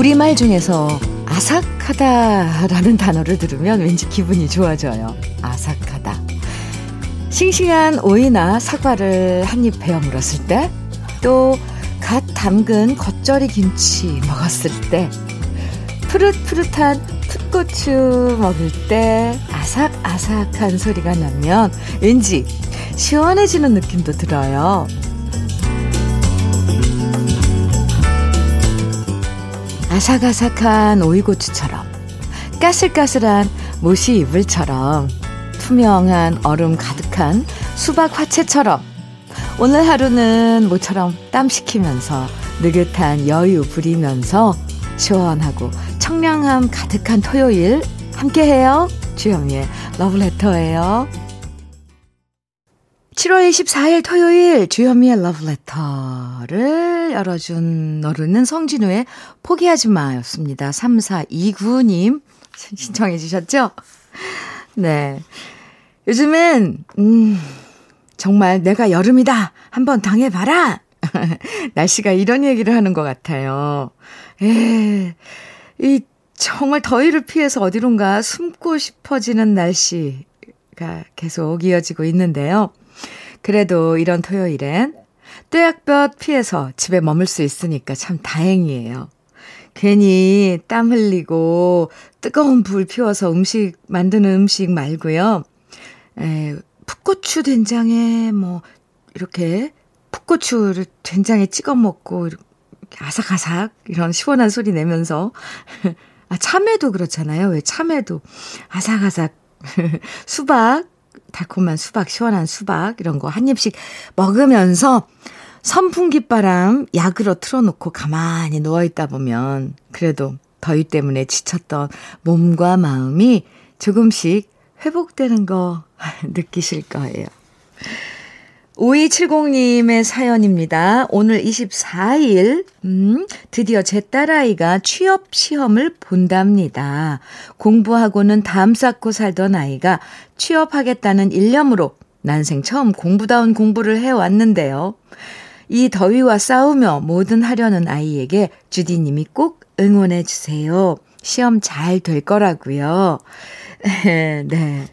우리말 중에서 아삭하다라는 단어를 들으면 왠지 기분이 좋아져요. 아삭하다. 싱싱한 오이나 사과를 한 입 베어 물었을 때, 또 갓 담근 겉절이 김치 먹었을 때, 푸릇푸릇한 풋고추 먹을 때 아삭아삭한 소리가 나면 왠지 시원해지는 느낌도 들어요. 아삭아삭한 오이고추처럼 까슬까슬한 모시 이불처럼 투명한 얼음 가득한 수박 화채처럼 오늘 하루는 모처럼 땀 식히면서 느긋한 여유 부리면서 시원하고 청량함 가득한 토요일 함께해요. 주현미의 러브레터예요. 7월 24일 토요일 주현미의 러브레터를 열어준 노래는 성진우의 포기하지 마였습니다. 3429님 신청해 주셨죠? 네. 요즘은, 음, 정말 내가 여름이다! 한번 당해 봐라! 날씨가 이런 얘기를 하는 것 같아요. 에, 이 정말 더위를 피해서 어디론가 숨고 싶어지는 날씨가 계속 이어지고 있는데요. 그래도 이런 토요일엔 떼약볕 피해서 집에 머물 수 있으니까 참 다행이에요. 괜히 땀 흘리고 뜨거운 불 피워서 음식 만드는 음식 말고요. 에, 풋고추 된장에 뭐 이렇게 풋고추를 된장에 찍어 먹고 아삭아삭 이런 시원한 소리 내면서 아 참외도 그렇잖아요. 왜 참외도 아삭아삭 수박 달콤한 수박 시원한 수박 이런 거 한 입씩 먹으면서 선풍기 바람 약으로 틀어놓고 가만히 누워있다 보면 그래도 더위 때문에 지쳤던 몸과 마음이 조금씩 회복되는 거 느끼실 거예요. 5270님의 사연입니다. 오늘 24일, 음, 드디어 제 딸아이가 취업 시험을 본답니다. 공부하고는 담 쌓고 살던 아이가 취업하겠다는 일념으로 난생 처음 공부다운 공부를 해왔는데요. 이 더위와 싸우며 뭐든 하려는 아이에게 주디님이 꼭 응원해 주세요. 시험 잘 될 거라고요. 네.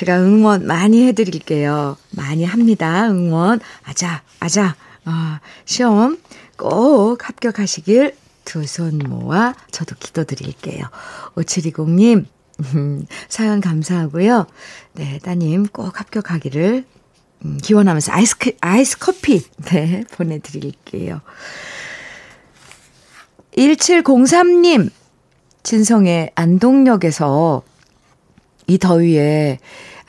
제가 응원 많이 해드릴게요. 많이 합니다. 응원. 아자, 아자. 어, 시험 꼭 합격하시길 두 손 모아 저도 기도드릴게요. 5720님, 사연 감사하고요. 네, 따님 꼭 합격하기를 음, 기원하면서 아이스, 아이스 커피, 네, 보내드릴게요. 1703님, 진성의 안동역에서 이 더위에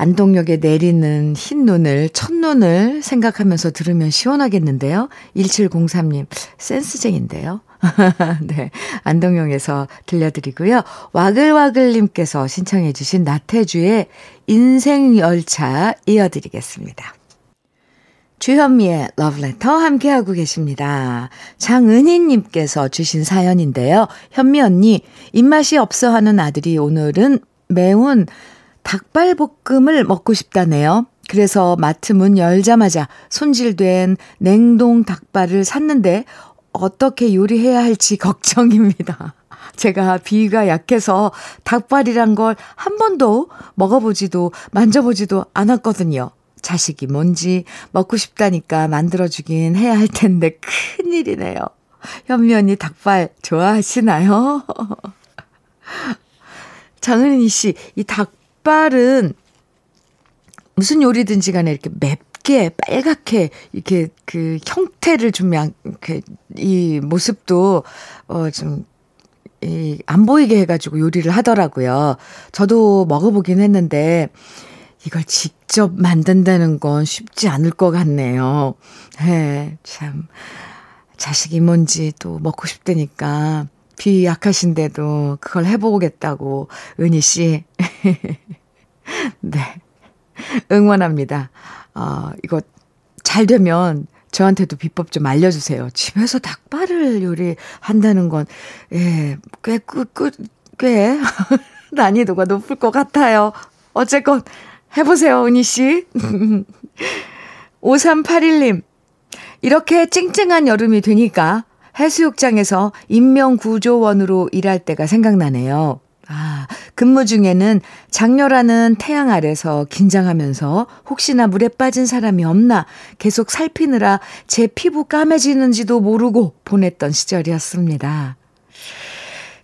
안동역에 내리는 흰 눈을, 첫눈을 생각하면서 들으면 시원하겠는데요. 1703님, 센스쟁인데요. 네. 안동역에서 들려드리고요. 와글와글님께서 신청해주신 나태주의 인생열차 이어드리겠습니다. 주현미의 러브레터 함께하고 계십니다. 장은희님께서 주신 사연인데요. 현미 언니, 입맛이 없어 하는 아들이 오늘은 매운 닭발볶음을 먹고 싶다네요. 그래서 마트 문 열자마자 손질된 냉동 닭발을 샀는데 어떻게 요리해야 할지 걱정입니다. 제가 비위가 약해서 닭발이란 걸 한 번도 먹어보지도 만져보지도 않았거든요. 자식이 뭔지 먹고 싶다니까 만들어주긴 해야 할 텐데 큰일이네요. 현미 언니 닭발 좋아하시나요? 장은희 씨, 이 닭 발은 무슨 요리든지 간에 이렇게 맵게 빨갛게 이렇게 그 형태를 좀 이렇게 이 모습도 어좀 이, 안 보이게 해가지고 요리를 하더라고요. 저도 먹어보긴 했는데, 이걸 직접 만든다는 건 쉽지 않을 것 같네요. 예, 참. 자식이 뭔지 또 먹고 싶다니까. 비 약하신데도 그걸 해보겠다고, 은희 씨. 네. 응원합니다. 어, 이거 잘 되면 저한테도 비법 좀 알려주세요. 집에서 닭발을 요리한다는 건, 예, 꽤, 꽤, 꽤, 꽤 난이도가 높을 것 같아요. 어쨌건, 해보세요, 은희 씨. 5381님. 이렇게 찡찡한 여름이 되니까 해수욕장에서 인명구조원으로 일할 때가 생각나네요. 아, 근무 중에는 장렬하는 태양 아래서 긴장하면서 혹시나 물에 빠진 사람이 없나 계속 살피느라 제 피부 까매지는지도 모르고 보냈던 시절이었습니다.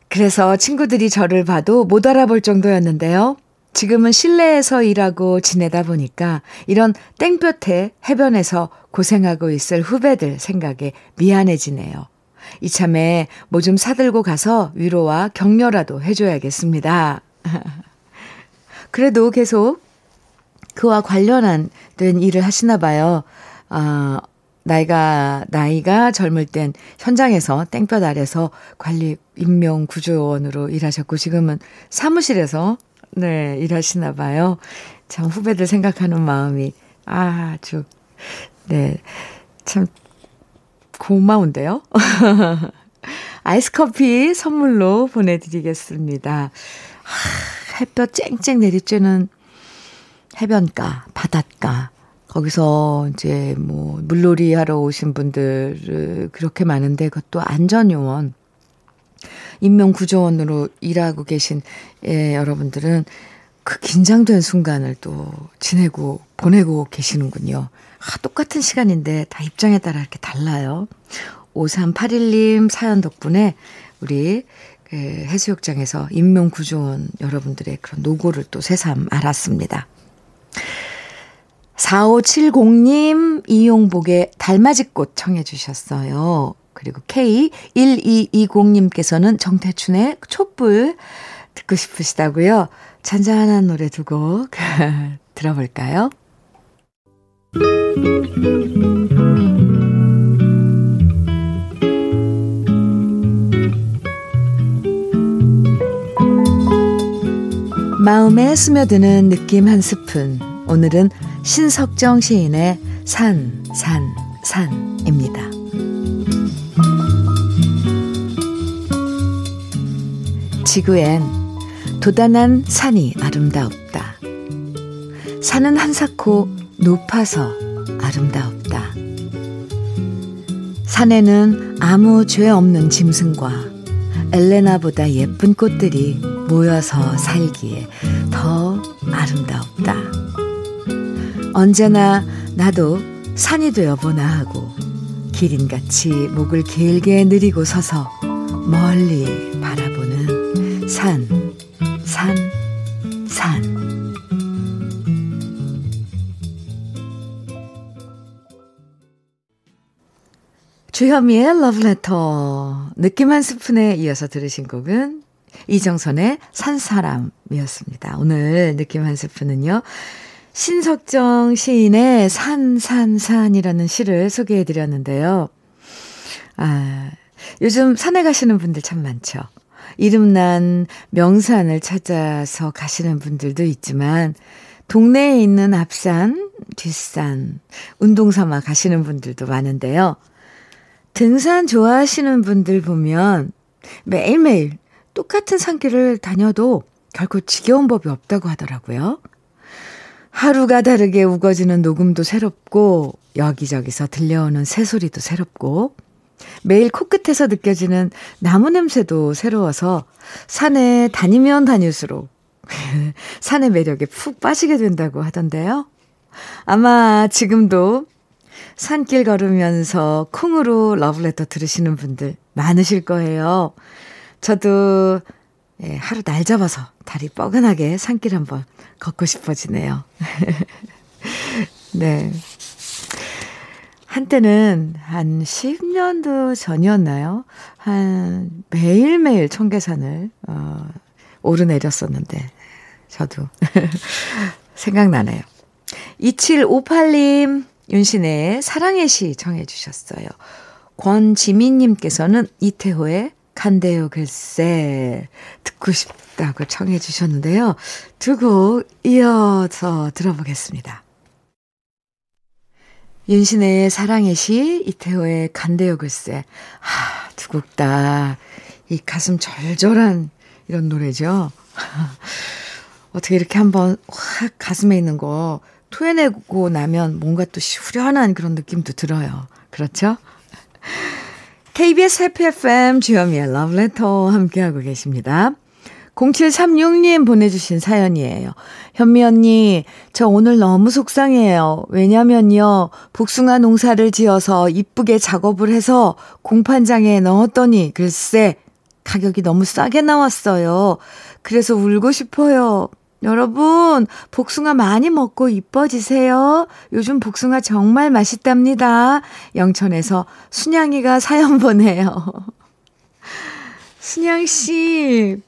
그래서 친구들이 저를 봐도 못 알아볼 정도였는데요. 지금은 실내에서 일하고 지내다 보니까 이런 땡볕에 해변에서 고생하고 있을 후배들 생각에 미안해지네요. 이참에 뭐 좀 사들고 가서 위로와 격려라도 해줘야겠습니다. 그래도 계속 그와 관련한 된 일을 하시나 봐요. 아, 나이가, 나이가 젊을 땐 현장에서 땡볕 아래서 관리 임명 구조원으로 일하셨고 지금은 사무실에서 네, 일하시나 봐요. 참 후배들 생각하는 마음이 아주 네. 참 고마운데요. 아이스 커피 선물로 보내드리겠습니다. 하, 햇볕 쨍쨍 내리쬐는 해변가, 바닷가. 거기서 이제 뭐 물놀이 하러 오신 분들 그렇게 많은데 그것도 안전요원, 인명구조원으로 일하고 계신 예, 여러분들은 그 긴장된 순간을 또 지내고 보내고 계시는군요. 아, 똑같은 시간인데 다 입장에 따라 이렇게 달라요. 5381님 사연 덕분에 우리 그 해수욕장에서 인명구조원 여러분들의 그런 노고를 또 새삼 알았습니다. 4570님 이용복의 달맞이꽃 청해 주셨어요. 그리고 K1220님께서는 정태춘의 촛불 듣고 싶으시다고요. 잔잔한 노래 두곡 들어볼까요? 마음에 스며드는 느낌 한 스푼. 오늘은 신석정 시인의 산, 산, 산입니다. 지구엔 도단한 산이 아름다웠다. 산은 한사코 높아서 아름다웠다. 산에는 아무 죄 없는 짐승과 엘레나보다 예쁜 꽃들이 모여서 살기에 더 아름다웠다. 언제나 나도 산이 되어보나 하고 기린같이 목을 길게 느리고 서서 멀리 바라보는 산, 산, 산. 주현미의 러브레터. 느낌 한 스푼에 이어서 들으신 곡은 이정선의 산사람이었습니다. 오늘 느낌 한 스푼은요. 신석정 시인의 산, 산, 산이라는 시를 소개해 드렸는데요. 아, 요즘 산에 가시는 분들 참 많죠. 이름난 명산을 찾아서 가시는 분들도 있지만, 동네에 있는 앞산, 뒷산, 운동 삼아 가시는 분들도 많은데요. 등산 좋아하시는 분들 보면 매일매일 똑같은 산길을 다녀도 결코 지겨운 법이 없다고 하더라고요. 하루가 다르게 우거지는 녹음도 새롭고 여기저기서 들려오는 새소리도 새롭고 매일 코끝에서 느껴지는 나무 냄새도 새로워서 산에 다니면 다닐수록 산의 매력에 푹 빠지게 된다고 하던데요. 아마 지금도 산길 걸으면서 콩으로 러브레터 들으시는 분들 많으실 거예요. 저도 예, 하루 날 잡아서 다리 뻐근하게 산길 한번 걷고 싶어지네요. 네. 한때는 한 10년도 전이었나요? 한 매일매일 청계산을 어, 오르내렸었는데 저도 생각나네요. 2758님 윤신의 사랑의 시 정해 주셨어요. 권지민님께서는 이태호의 간대요 글쎄 듣고 싶다고 청해 주셨는데요. 두 곡 이어서 들어보겠습니다. 윤신의 사랑의 시, 이태호의 간대요 글쎄. 하, 두 곡 다 이 가슴 절절한 이런 노래죠. 어떻게 이렇게 한번 확 가슴에 있는 거 토해내고 나면 뭔가 또 후련한 그런 느낌도 들어요. 그렇죠? KBS 해피 FM 주현미의 러브레터 함께하고 계십니다. 0736님 보내주신 사연이에요. 현미 언니, 저 오늘 너무 속상해요. 왜냐면요, 복숭아 농사를 지어서 이쁘게 작업을 해서 공판장에 넣었더니 글쎄, 가격이 너무 싸게 나왔어요. 그래서 울고 싶어요. 여러분, 복숭아 많이 먹고 이뻐지세요. 요즘 복숭아 정말 맛있답니다. 영천에서 순양이가 사연 보내요. 순양씨,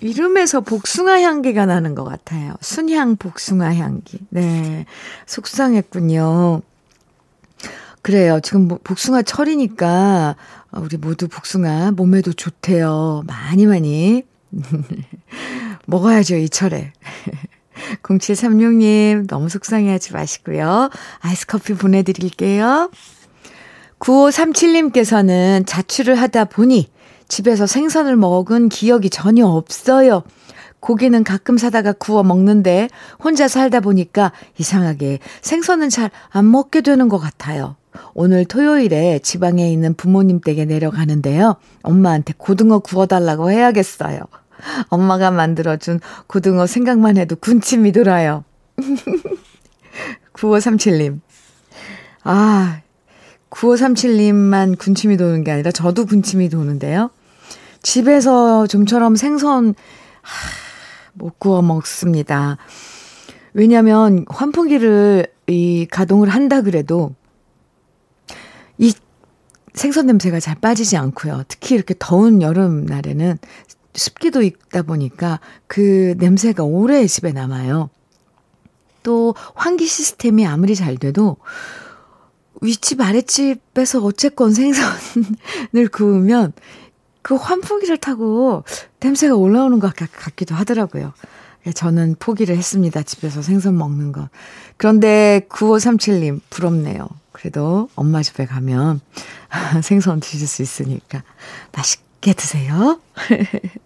이름에서 복숭아 향기가 나는 것 같아요. 순향 복숭아 향기. 네. 속상했군요. 그래요. 지금 뭐 복숭아 철이니까 우리 모두 복숭아 몸에도 좋대요. 많이 많이 먹어야죠, 이 철에. 0736님, 너무 속상해 하지 마시고요. 아이스 커피 보내드릴게요. 9537님께서는 자취를 하다 보니 집에서 생선을 먹은 기억이 전혀 없어요. 고기는 가끔 사다가 구워 먹는데 혼자 살다 보니까 이상하게 생선은 잘 안 먹게 되는 것 같아요. 오늘 토요일에 지방에 있는 부모님 댁에 내려가는데요. 엄마한테 고등어 구워달라고 해야겠어요. 엄마가 만들어준 고등어 생각만 해도 군침이 돌아요. 9537님. 아, 9537님만 군침이 도는 게 아니라 저도 군침이 도는데요. 집에서 좀처럼 생선, 하, 못 구워 먹습니다. 왜냐면 환풍기를 이 가동을 한다 그래도 이 생선 냄새가 잘 빠지지 않고요. 특히 이렇게 더운 여름 날에는 습기도 있다 보니까 그 냄새가 오래 집에 남아요. 또 환기 시스템이 아무리 잘 돼도 윗집 아랫집에서 어쨌건 생선을 구우면 그 환풍기를 타고 냄새가 올라오는 것 같기도 하더라고요. 저는 포기를 했습니다. 집에서 생선 먹는 거. 그런데 9537님 부럽네요. 그래도 엄마 집에 가면 생선 드실 수 있으니까 맛있게 드세요.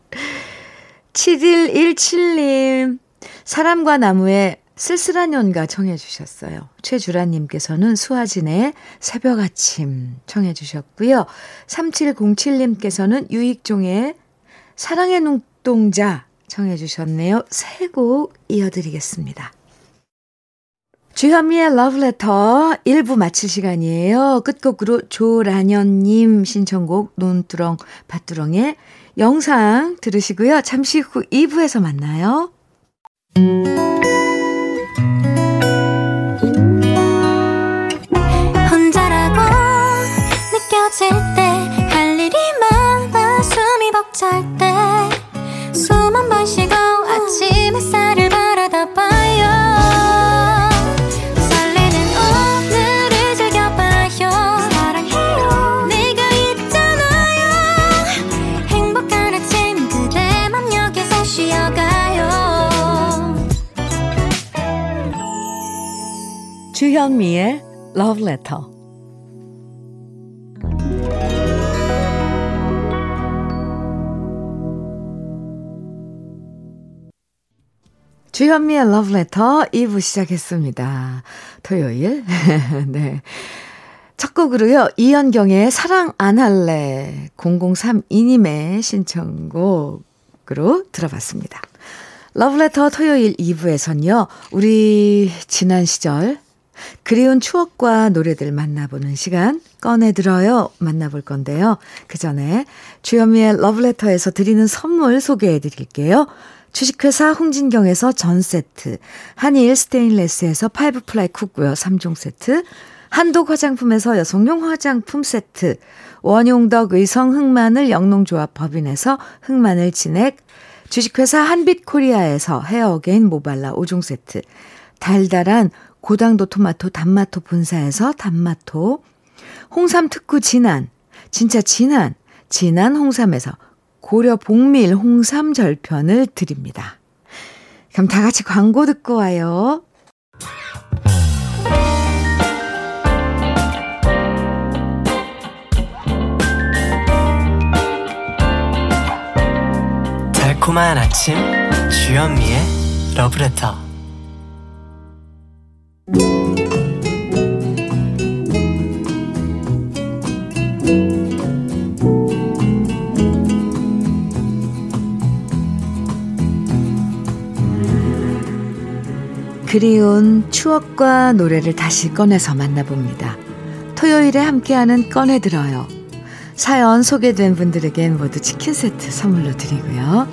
7117님, 사람과 나무의 쓸쓸한 연가 청해 주셨어요. 최주라님께서는 수아진의 새벽 아침 청해 주셨고요. 3707님께서는 유익종의 사랑의 눈동자 청해 주셨네요. 세 곡 이어드리겠습니다. 주현미의 러브레터 1부 마칠 시간이에요. 끝곡으로 조란현님 신청곡 논두렁 밭두렁의 영상 들으시고요. 잠시 후 2부에서 만나요. 혼자라고 느껴질 때 할 일이 많아 숨이 벅찰 때숨한번 쉬고 주현미의 Love Letter. 주현미의 Love Letter 2부 시작했습니다. 토요일. 네. 첫 곡으로요, 이연경의 사랑 안 할래 0032님의 신청곡으로 들어봤습니다. 러브레터 토요일 2부에선요, 우리 지난 시절 그리운 추억과 노래들 만나보는 시간 꺼내들어요. 만나볼 건데요. 그 전에 주현미의 러브레터에서 드리는 선물 소개해 드릴게요. 주식회사 홍진경에서 전 세트, 한일 스테인레스에서 five-ply cookware 3종 세트, 한독 화장품에서 여성용 화장품 세트, 원용덕 의성 흑마늘 영농조합 법인에서 흑마늘 진액, 주식회사 한빛코리아에서 헤어게인 모발라 5종 세트, 달달한 고당도 토마토 단마토 본사에서 단마토, 홍삼 특구 진한, 진짜 진한, 진한 홍삼에서 고려 복밀 홍삼 절편을 드립니다. 그럼 다 같이 광고 듣고 와요. 달콤한 아침 주현미의 러브레터 그리운 추억과 노래를 다시 꺼내서 만나봅니다. 토요일에 함께하는 꺼내 들어요. 사연 소개된 분들에겐 모두 치킨 세트 선물로 드리고요.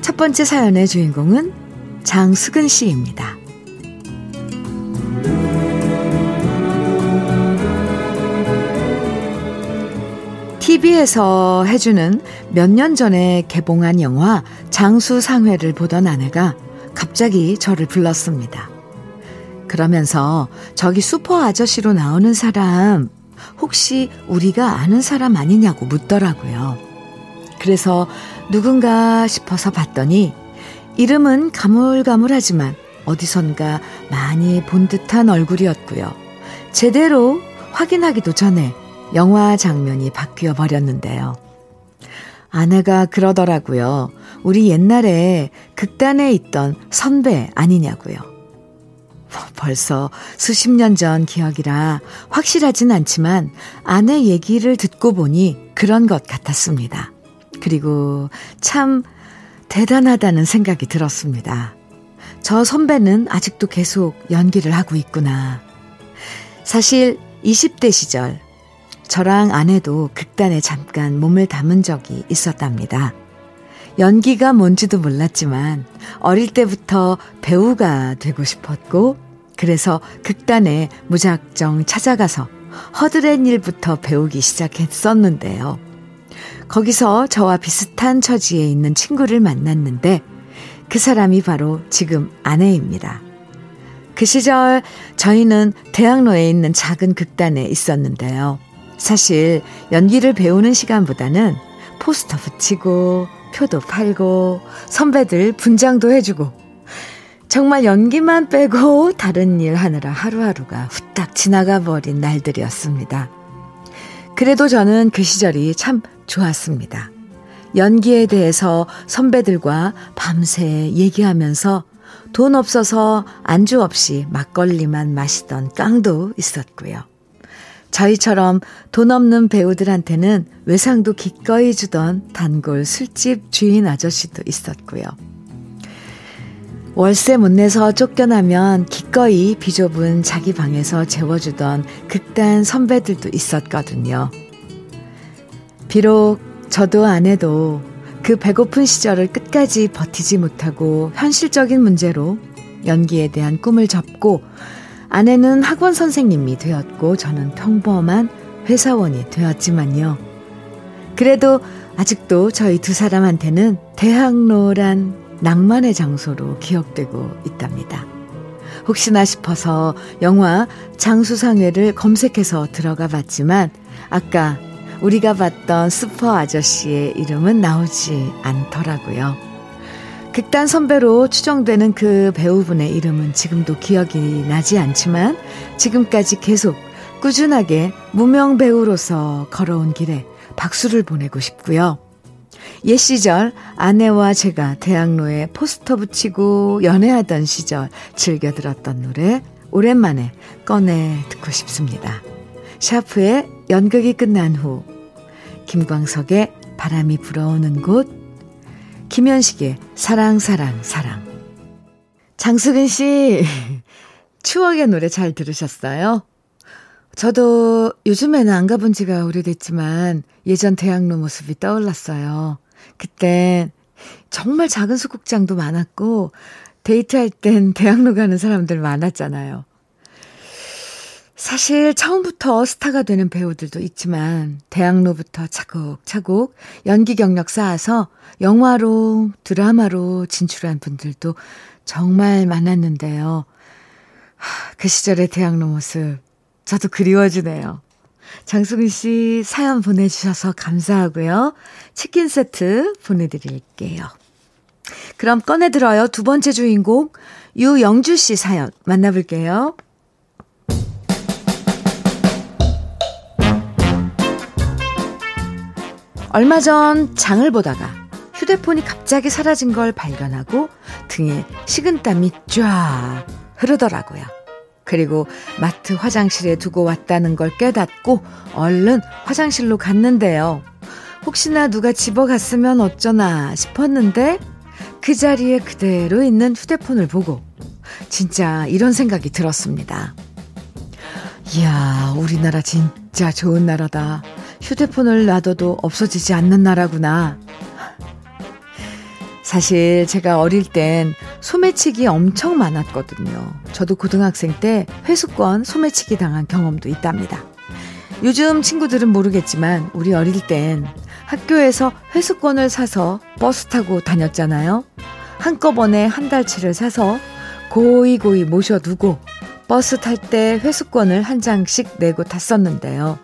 첫 번째 사연의 주인공은 장수근 씨입니다. TV에서 해주는 몇 년 전에 개봉한 영화 장수상회를 보던 아내가 갑자기 저를 불렀습니다. 그러면서 저기 슈퍼 아저씨로 나오는 사람 혹시 우리가 아는 사람 아니냐고 묻더라고요. 그래서 누군가 싶어서 봤더니 이름은 가물가물하지만 어디선가 많이 본 듯한 얼굴이었고요. 제대로 확인하기도 전에 영화 장면이 바뀌어 버렸는데요. 아내가 그러더라고요. 우리 옛날에 극단에 있던 선배 아니냐고요. 벌써 수십 년 전 기억이라 확실하진 않지만 아내 얘기를 듣고 보니 그런 것 같았습니다. 그리고 참 대단하다는 생각이 들었습니다. 저 선배는 아직도 계속 연기를 하고 있구나. 사실 20대 시절 저랑 아내도 극단에 잠깐 몸을 담은 적이 있었답니다. 연기가 뭔지도 몰랐지만 어릴 때부터 배우가 되고 싶었고 그래서 극단에 무작정 찾아가서 허드렛 일부터 배우기 시작했었는데요. 거기서 저와 비슷한 처지에 있는 친구를 만났는데 그 사람이 바로 지금 아내입니다. 그 시절 저희는 대학로에 있는 작은 극단에 있었는데요. 사실 연기를 배우는 시간보다는 포스터 붙이고 표도 팔고 선배들 분장도 해주고 정말 연기만 빼고 다른 일 하느라 하루하루가 후딱 지나가 버린 날들이었습니다. 그래도 저는 그 시절이 참 좋았습니다. 연기에 대해서 선배들과 밤새 얘기하면서 돈 없어서 안주 없이 막걸리만 마시던 깡도 있었고요. 저희처럼 돈 없는 배우들한테는 외상도 기꺼이 주던 단골 술집 주인 아저씨도 있었고요. 월세 못 내서 쫓겨나면 기꺼이 비좁은 자기 방에서 재워주던 극단 선배들도 있었거든요. 비록 저도 아내도 그 배고픈 시절을 끝까지 버티지 못하고 현실적인 문제로 연기에 대한 꿈을 접고 아내는 학원 선생님이 되었고 저는 평범한 회사원이 되었지만요. 그래도 아직도 저희 두 사람한테는 대학로란 낭만의 장소로 기억되고 있답니다. 혹시나 싶어서 영화 장수상회를 검색해서 들어가 봤지만 아까 우리가 봤던 슈퍼 아저씨의 이름은 나오지 않더라고요. 극단 선배로 추정되는 그 배우분의 이름은 지금도 기억이 나지 않지만 지금까지 계속 꾸준하게 무명 배우로서 걸어온 길에 박수를 보내고 싶고요. 옛 시절 아내와 제가 대학로에 포스터 붙이고 연애하던 시절 즐겨 들었던 노래 오랜만에 꺼내 듣고 싶습니다. 샤프의 연극이 끝난 후 김광석의 바람이 불어오는 곳 김현식의 사랑, 사랑, 사랑. 장수근 씨, 추억의 노래 잘 들으셨어요? 저도 요즘에는 안 가본 지가 오래됐지만 예전 대학로 모습이 떠올랐어요. 그땐 정말 작은 소극장도 많았고 데이트할 땐 대학로 가는 사람들 많았잖아요. 사실 처음부터 스타가 되는 배우들도 있지만 대학로부터 차곡차곡 연기 경력 쌓아서 영화로 드라마로 진출한 분들도 정말 많았는데요. 그 시절의 대학로 모습 저도 그리워지네요. 장수근 씨 사연 보내주셔서 감사하고요. 치킨 세트 보내드릴게요. 그럼 꺼내들어요. 두 번째 주인공 유영주 씨 사연 만나볼게요. 얼마 전 장을 보다가 휴대폰이 갑자기 사라진 걸 발견하고 등에 식은땀이 쫙 흐르더라고요. 그리고 마트 화장실에 두고 왔다는 걸 깨닫고 얼른 화장실로 갔는데요. 혹시나 누가 집어갔으면 어쩌나 싶었는데 그 자리에 그대로 있는 휴대폰을 보고 진짜 이런 생각이 들었습니다. 이야, 우리나라 진짜 좋은 나라다. 휴대폰을 놔둬도 없어지지 않는 나라구나. 사실 제가 어릴 땐 소매치기 엄청 많았거든요. 저도 고등학생 때 회수권 소매치기 당한 경험도 있답니다. 요즘 친구들은 모르겠지만 우리 어릴 땐 학교에서 회수권을 사서 버스 타고 다녔잖아요. 한꺼번에 한 달치를 사서 고이고이 모셔두고 버스 탈 때 회수권을 한 장씩 내고 탔었는데요.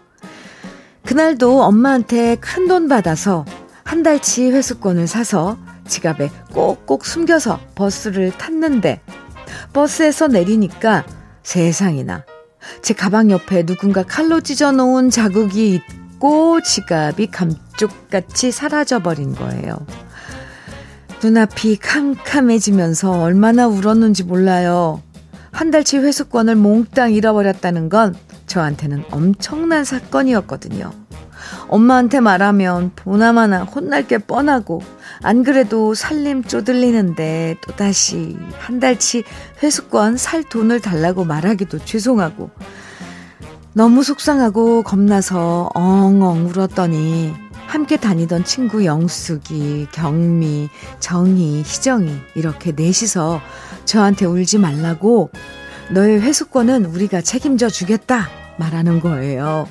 그날도 엄마한테 큰 돈 받아서 한 달치 회수권을 사서 지갑에 꼭꼭 숨겨서 버스를 탔는데 버스에서 내리니까 세상이나 제 가방 옆에 누군가 칼로 찢어 놓은 자국이 있고 지갑이 감쪽같이 사라져 버린 거예요. 눈앞이 캄캄해지면서 얼마나 울었는지 몰라요. 한 달치 회수권을 몽땅 잃어버렸다는 건 저한테는 엄청난 사건이었거든요. 엄마한테 말하면 보나마나 혼날 게 뻔하고 안 그래도 살림 쪼들리는데 또다시 한 달치 회수권 살 돈을 달라고 말하기도 죄송하고 너무 속상하고 겁나서 엉엉 울었더니 함께 다니던 친구 영숙이, 경미, 정희, 희정이 이렇게 넷이서 저한테 울지 말라고 너의 회수권은 우리가 책임져 주겠다 말하는 거예요.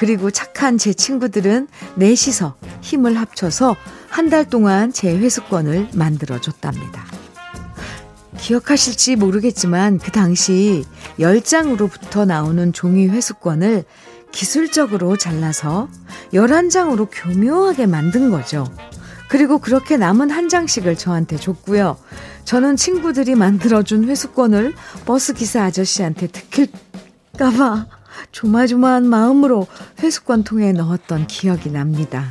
그리고 착한 제 친구들은 넷이서 힘을 합쳐서 한 달 동안 제 회수권을 만들어 줬답니다. 기억하실지 모르겠지만 그 당시 10장으로부터 나오는 종이 회수권을 기술적으로 잘라서 11장으로 교묘하게 만든 거죠. 그리고 그렇게 남은 한 장씩을 저한테 줬고요. 저는 친구들이 만들어준 회수권을 버스 기사 아저씨한테 듣힐까봐 조마조마한 마음으로 회수권 통에 넣었던 기억이 납니다.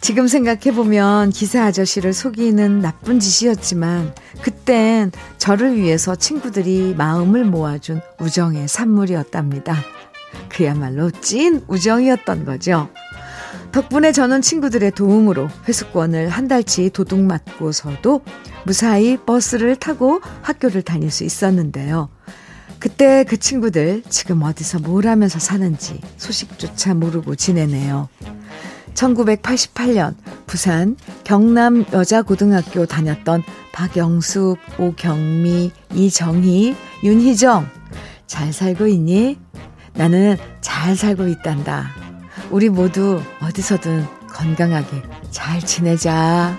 지금 생각해보면 기사 아저씨를 속이는 나쁜 짓이었지만 그땐 저를 위해서 친구들이 마음을 모아준 우정의 산물이었답니다. 그야말로 찐 우정이었던 거죠. 덕분에 저는 친구들의 도움으로 회수권을 한 달치 도둑 맞고서도 무사히 버스를 타고 학교를 다닐 수 있었는데요. 그때 그 친구들 지금 어디서 뭘 하면서 사는지 소식조차 모르고 지내네요. 1988년 부산 경남 여자고등학교 다녔던 박영숙, 오경미, 이정희, 윤희정 잘 살고 있니? 나는 잘 살고 있단다. 우리 모두 어디서든 건강하게 잘 지내자.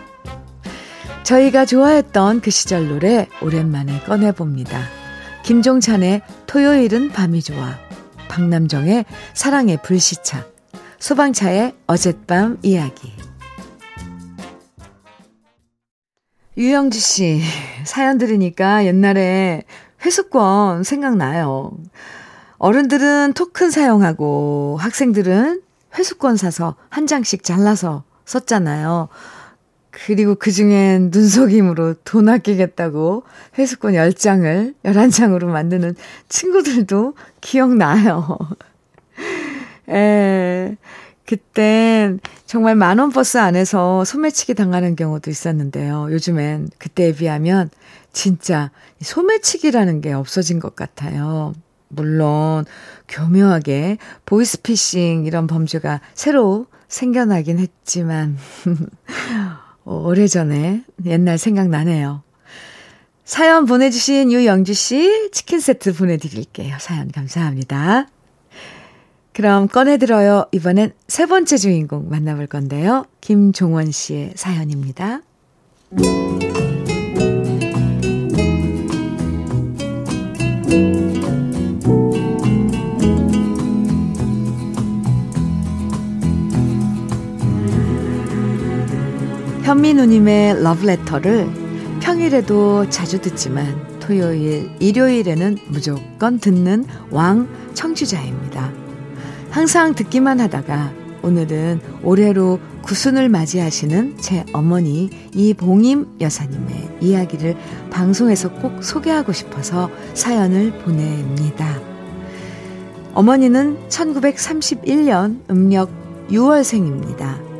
저희가 좋아했던 그 시절 노래 오랜만에 꺼내봅니다. 김종찬의 토요일은 밤이 좋아. 박남정의 사랑의 불시착. 소방차의 어젯밤 이야기. 유영지 씨, 사연 들으니까 옛날에 회수권 생각나요. 어른들은 토큰 사용하고 학생들은 회수권 사서 한 장씩 잘라서 썼잖아요. 그리고 그 중엔 눈속임으로 돈 아끼겠다고 회수권 10장을 11장으로 만드는 친구들도 기억나요. 에, 그땐 정말 만원 버스 안에서 소매치기 당하는 경우도 있었는데요. 요즘엔 그때에 비하면 진짜 소매치기라는 게 없어진 것 같아요. 물론 교묘하게 보이스피싱 이런 범죄가 새로 생겨나긴 했지만 오래전에 옛날 생각나네요. 사연 보내주신 유영주 씨 치킨 세트 보내드릴게요. 사연 감사합니다. 그럼 꺼내들어요. 이번엔 세 번째 주인공 만나볼 건데요. 김종원 씨의 사연입니다. 현민우님의 러브레터를 평일에도 자주 듣지만 토요일, 일요일에는 무조건 듣는 왕 청취자입니다. 항상 듣기만 하다가 오늘은 올해로 구순을 맞이하시는 제 어머니 이봉임 여사님의 이야기를 방송에서 꼭 소개하고 싶어서 사연을 보냅니다. 어머니는 1931년 음력 6월생입니다.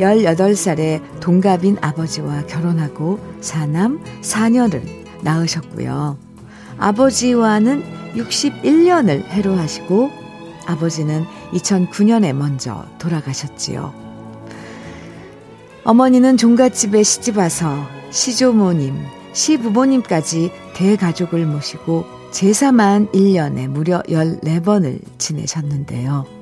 18살에 동갑인 아버지와 결혼하고 사남, 사녀를 낳으셨고요. 아버지와는 61년을 해로하시고 아버지는 2009년에 먼저 돌아가셨지요. 어머니는 종갓집에 시집 와서 시조모님, 시부모님까지 대가족을 모시고 제사만 1년에 무려 14번을 지내셨는데요.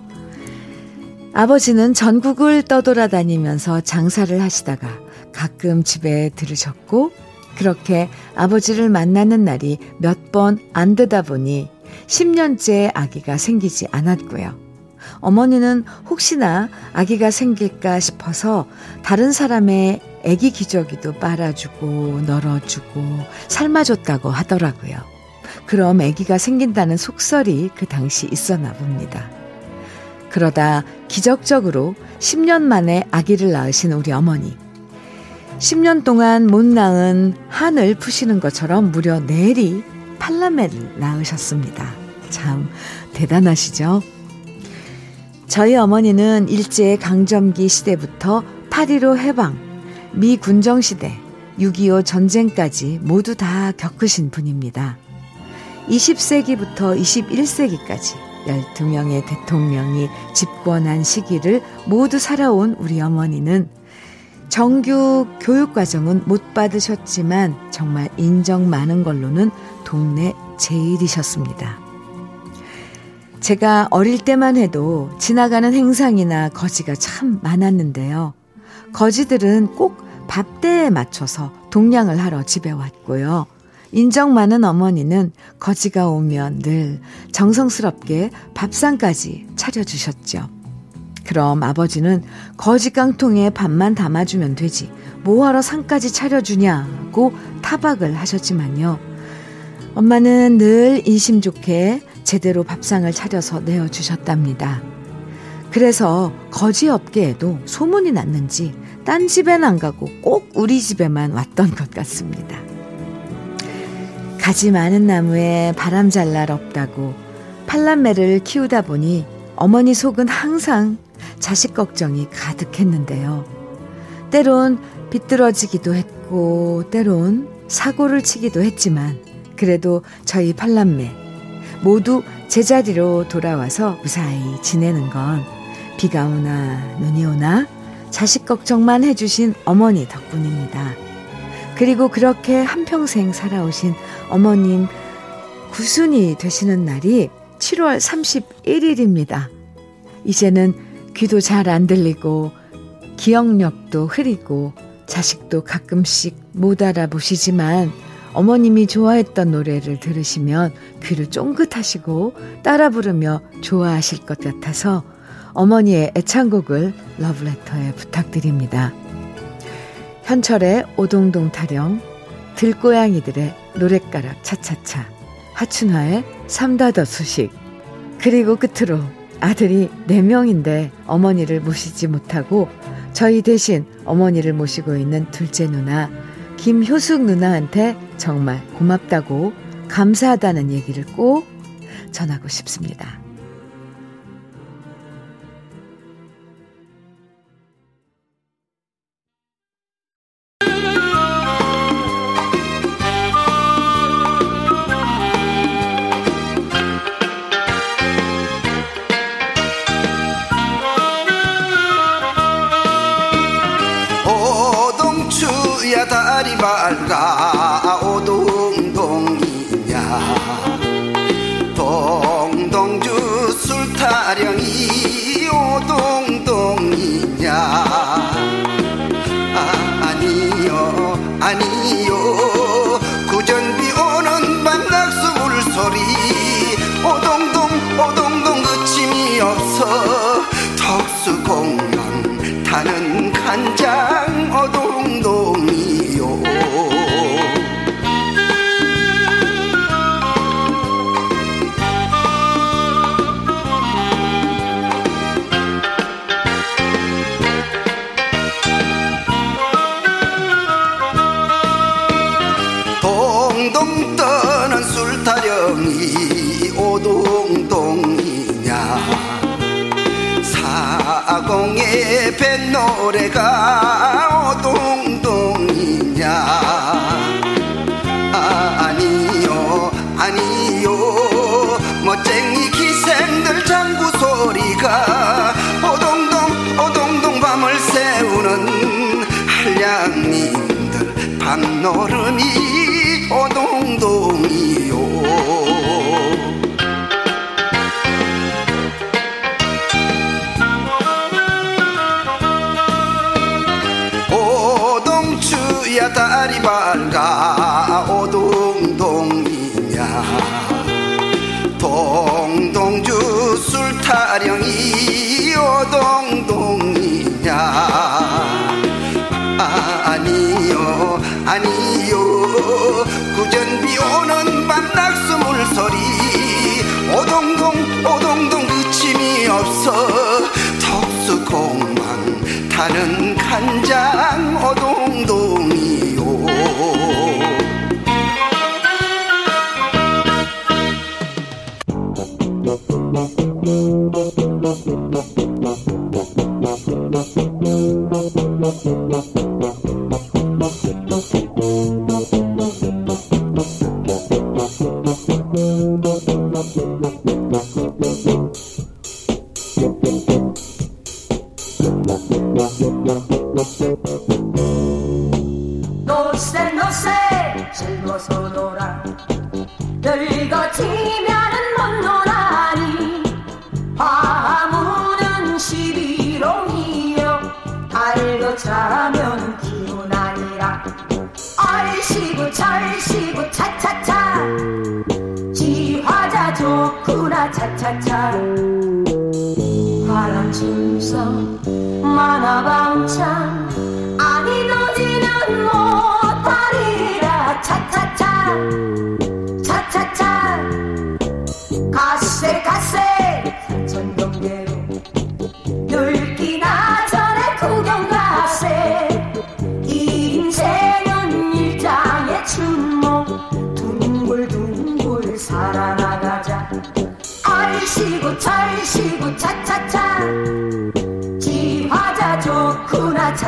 아버지는 전국을 떠돌아다니면서 장사를 하시다가 가끔 집에 들으셨고, 그렇게 아버지를 만나는 날이 몇 번 안 되다 보니 10년째 아기가 생기지 않았고요. 어머니는 혹시나 아기가 생길까 싶어서 다른 사람의 아기 기저귀도 빨아주고 널어주고 삶아줬다고 하더라고요. 그럼 아기가 생긴다는 속설이 그 당시 있었나 봅니다. 그러다 기적적으로 10년 만에 아기를 낳으신 우리 어머니. 10년 동안 못 낳은 한을 푸시는 것처럼 무려 내리 팔라메를 낳으셨습니다. 참 대단하시죠? 저희 어머니는 일제 강점기 시대부터 8.15 해방, 미 군정시대, 6.25 전쟁까지 모두 다 겪으신 분입니다. 20세기부터 21세기까지 12명의 대통령이 집권한 시기를 모두 살아온 우리 어머니는 정규 교육과정은 못 받으셨지만 정말 인정 많은 걸로는 동네 제일이셨습니다. 제가 어릴 때만 해도 지나가는 행상이나 거지가 참 많았는데요. 거지들은 꼭 밥대에 맞춰서 동냥을 하러 집에 왔고요. 인정 많은 어머니는 거지가 오면 늘 정성스럽게 밥상까지 차려주셨죠. 그럼 아버지는 거지 깡통에 밥만 담아주면 되지 뭐하러 상까지 차려주냐고 타박을 하셨지만요. 엄마는 늘 인심 좋게 제대로 밥상을 차려서 내어주셨답니다. 그래서 거지 업계에도 소문이 났는지 딴 집엔 안 가고 꼭 우리 집에만 왔던 것 같습니다. 가지 많은 나무에 바람 잘 날 없다고 팔남매를 키우다 보니 어머니 속은 항상 자식 걱정이 가득했는데요. 때론 비뚤어지기도 했고, 때론 사고를 치기도 했지만, 그래도 저희 팔남매 모두 제자리로 돌아와서 무사히 지내는 건 비가 오나 눈이 오나 자식 걱정만 해주신 어머니 덕분입니다. 그리고 그렇게 한평생 살아오신 어머님 구순이 되시는 날이 7월 31일입니다. 이제는 귀도 잘 안 들리고 기억력도 흐리고 자식도 가끔씩 못 알아보시지만 어머님이 좋아했던 노래를 들으시면 귀를 쫑긋하시고 따라 부르며 좋아하실 것 같아서 어머니의 애창곡을 러브레터에 부탁드립니다. 현철의 오동동 타령, 들고양이들의 노랫가락 차차차, 하춘화의 삼다더 수식, 그리고 끝으로 아들이 4명인데 어머니를 모시지 못하고 저희 대신 어머니를 모시고 있는 둘째 누나 김효숙 누나한테 정말 고맙다고 감사하다는 얘기를 꼭 전하고 싶습니다. 오동동이 빨가 오동동이냐. 동동주 술타령이 오동동이냐. 아니요 아니요. 구전비 오는 밤 낙수물 소리. 오동동 오동동 그침이 없어. 턱수공망 타는 간장 차차차차 바람 춤성 만화 방창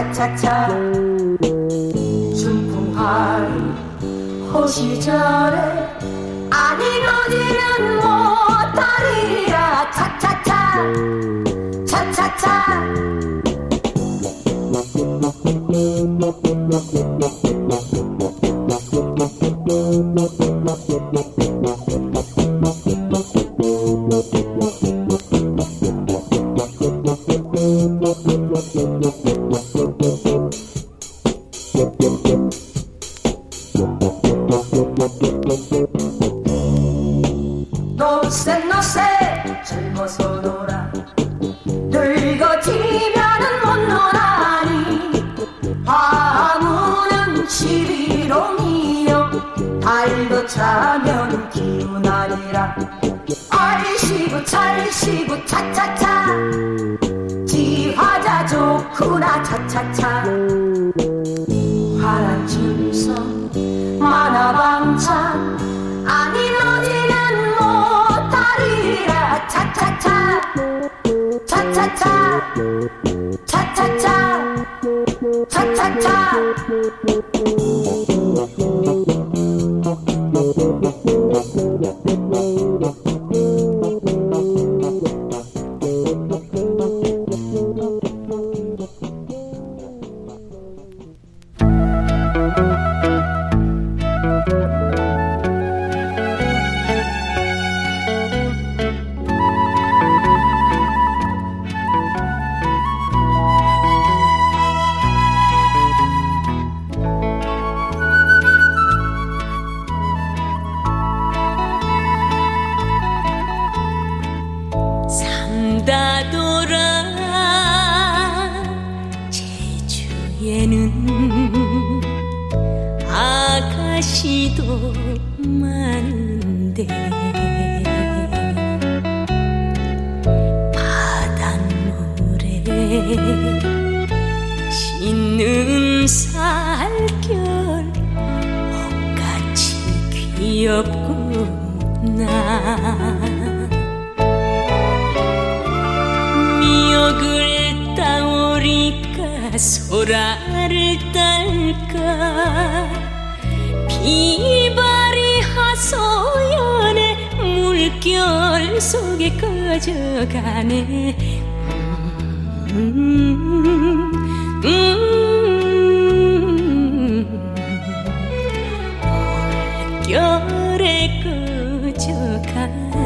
차차차. 중풍할 호시절에. 그 아니 어디는 물결에 꺼져가네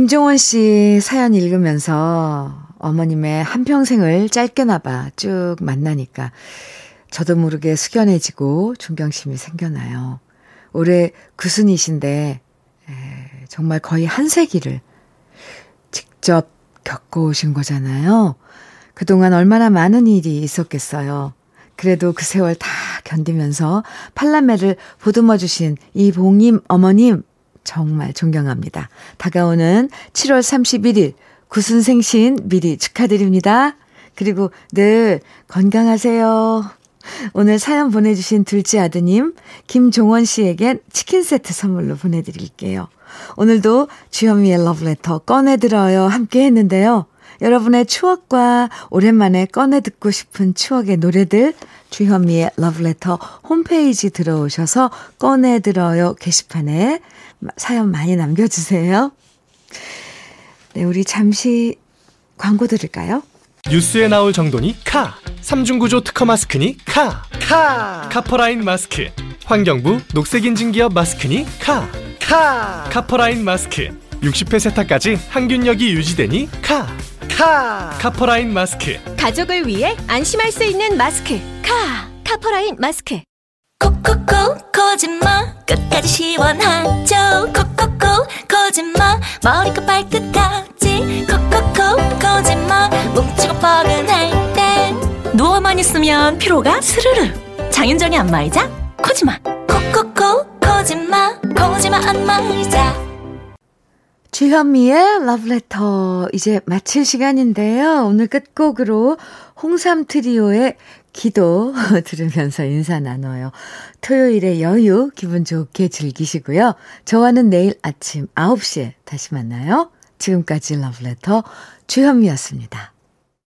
김종원 씨 사연 읽으면서 어머님의 한평생을 짧게나봐 쭉 만나니까 저도 모르게 숙연해지고 존경심이 생겨나요. 올해 구순이신데 에, 정말 거의 한 세기를 직접 겪어오신 거잖아요. 그동안 얼마나 많은 일이 있었겠어요. 그래도 그 세월 다 견디면서 팔남매를 보듬어 주신 이 봉임 어머님 정말 존경합니다. 다가오는 7월 31일 구순생 신 미리 축하드립니다. 그리고 늘 건강하세요. 오늘 사연 보내주신 둘째 아드님 김종원 씨에겐 치킨 세트 선물로 보내드릴게요. 오늘도 주현미의 러브레터 꺼내들어요 함께 했는데요. 여러분의 추억과 오랜만에 꺼내 듣고 싶은 추억의 노래들 주현미의 러브레터 홈페이지 들어오셔서 꺼내 들어요 게시판에 사연 많이 남겨주세요. 네, 우리 잠시 광고 들을까요? 뉴스에 나올 정도니 카! 삼중구조 특허 마스크니 카! 카! 카퍼라인 마스크! 환경부 녹색인증 기업 마스크니 카! 카! 카퍼라인 마스크! 60회 세탁까지 항균력이 유지되니 카! 카! 카퍼라인 마스크! 가족을 위해 안심할 수 있는 마스크! 카! 카퍼라인 마스크 콕콕콕 거짓말 끝까지 시원하죠? 콕콕콕 거짓말 머리끝 발끝까지. 콕콕콕 거짓말 뭉치고 뻐근할 땐 누워만 있으면 피로가 스르르. 장윤정의 안마의자 코지마. 콕콕콕 거짓말 거짓말 안마의자. 주현미의 러브레터 이제 마칠 시간인데요. 오늘 끝곡으로 홍삼 트리오의 기도 들으면서 인사 나눠요. 토요일의 여유 기분 좋게 즐기시고요. 저와는 내일 아침 9시에 다시 만나요. 지금까지 러브레터 주현미였습니다.